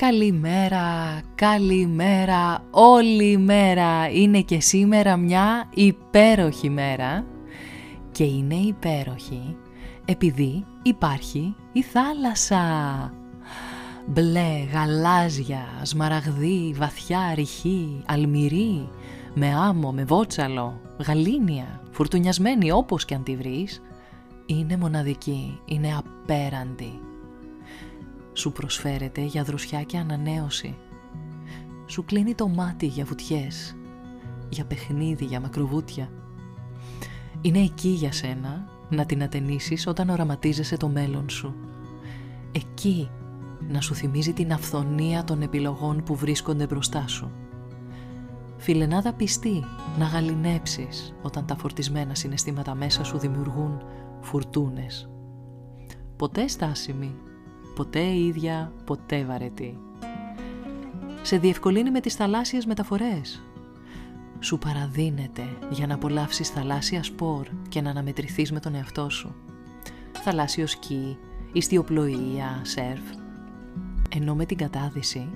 Καλημέρα, καλημέρα, όλη η μέρα. Είναι και σήμερα μια υπέροχη μέρα. Και είναι υπέροχη επειδή υπάρχει η θάλασσα. Μπλε, γαλάζια, σμαραγδί, βαθιά, ρηχή, αλμυρή, με άμμο, με βότσαλο, γαλήνια, φουρτουνιασμένη όπως και αν τη βρεις, είναι μοναδική, είναι απέραντη σου προσφέρεται για δροσιά και ανανέωση. Σου κλείνει το μάτι για βουτιές, για παιχνίδι, για μακροβούτια. Είναι εκεί για σένα να την ατενίσεις όταν οραματίζεσαι το μέλλον σου. Εκεί να σου θυμίζει την αυθονία των επιλογών που βρίσκονται μπροστά σου. Φιλενάδα πιστή να γαλινέψεις όταν τα φορτισμένα συναισθήματα μέσα σου δημιουργούν φουρτούνες. Ποτέ στάσιμη ποτέ ίδια, ποτέ βαρετή. Σε διευκολύνει με τις θαλάσσιες μεταφορές. Σου παραδίνεται για να απολαύσεις θαλάσσια σπορ και να αναμετρηθείς με τον εαυτό σου. Θαλάσσιο σκι, ιστιοπλοεία, σερφ. Ενώ με την κατάδυση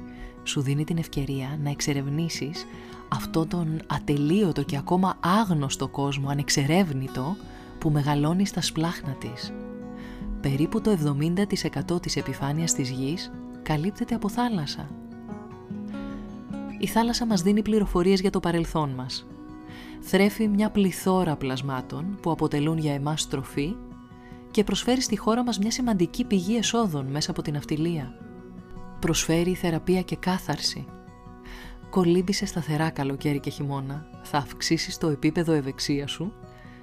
σου δίνει την ευκαιρία να εξερευνήσεις αυτό τον ατελείωτο και ακόμα άγνωστο κόσμο ανεξερεύνητο που μεγαλώνει στα σπλάχνα της περίπου το 70% της επιφάνειας της γης καλύπτεται από θάλασσα. Η θάλασσα μας δίνει πληροφορίες για το παρελθόν μας. Θρέφει μια πληθώρα πλασμάτων που αποτελούν για εμάς τροφή και προσφέρει στη χώρα μας μια σημαντική πηγή εσόδων μέσα από την αυτιλία. Προσφέρει θεραπεία και κάθαρση. Κολύμπησε σταθερά καλοκαίρι και χειμώνα, θα αυξήσεις το επίπεδο ευεξίας σου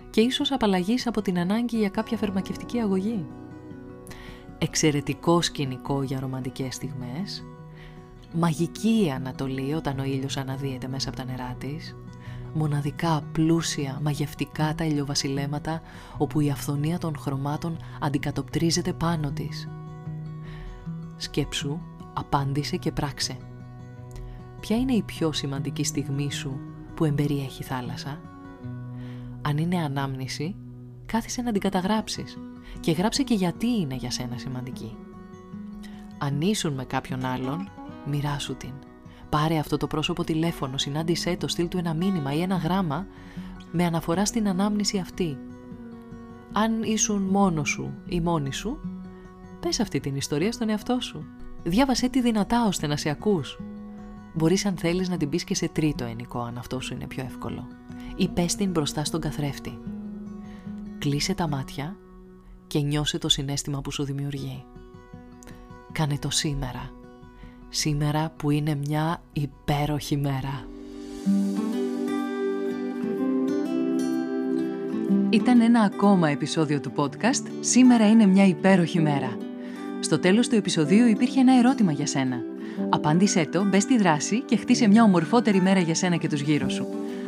και ίσως απαλλαγείς από την ανάγκη για κάποια φερμακευτική αγωγή εξαιρετικό σκηνικό για ρομαντικές στιγμές, μαγική η Ανατολή όταν ο ήλιος αναδύεται μέσα από τα νερά της, μοναδικά, πλούσια, μαγευτικά τα ηλιοβασιλέματα όπου η αυθονία των χρωμάτων αντικατοπτρίζεται πάνω της. Σκέψου, απάντησε και πράξε. Ποια είναι η πιο σημαντική στιγμή σου που εμπεριέχει θάλασσα; Αν είναι ανάμνηση, κάθισε να την καταγράψεις και γράψε και γιατί είναι για σένα σημαντική. Αν ήσουν με κάποιον άλλον, μοιράσου την. Πάρε αυτό το πρόσωπο τηλέφωνο, συνάντησέ το, στείλ του ένα μήνυμα ή ένα γράμμα με αναφορά στην ανάμνηση αυτή. Αν ήσουν μόνος σου ή μόνη σου, πες αυτή την ιστορία στον εαυτό σου. Διάβασέ τη δυνατά ώστε να σε ακούς. Μπορείς αν θέλεις να την πεις και σε τρίτο ενικό αν αυτό σου είναι πιο εύκολο. Ή πες την μπροστά στον καθρέφτη. Κλείσε τα μάτια και νιώσε το συνέστημα που σου δημιουργεί. Κάνε το σήμερα. Σήμερα που είναι μια υπέροχη μέρα. Ήταν ένα ακόμα επεισόδιο του podcast «Σήμερα είναι μια υπέροχη μέρα». Στο τέλος του επεισοδίου υπήρχε ένα ερώτημα για σένα. Απάντησέ το, μπες στη δράση και χτίσε μια ομορφότερη μέρα για σένα και τους γύρω σου.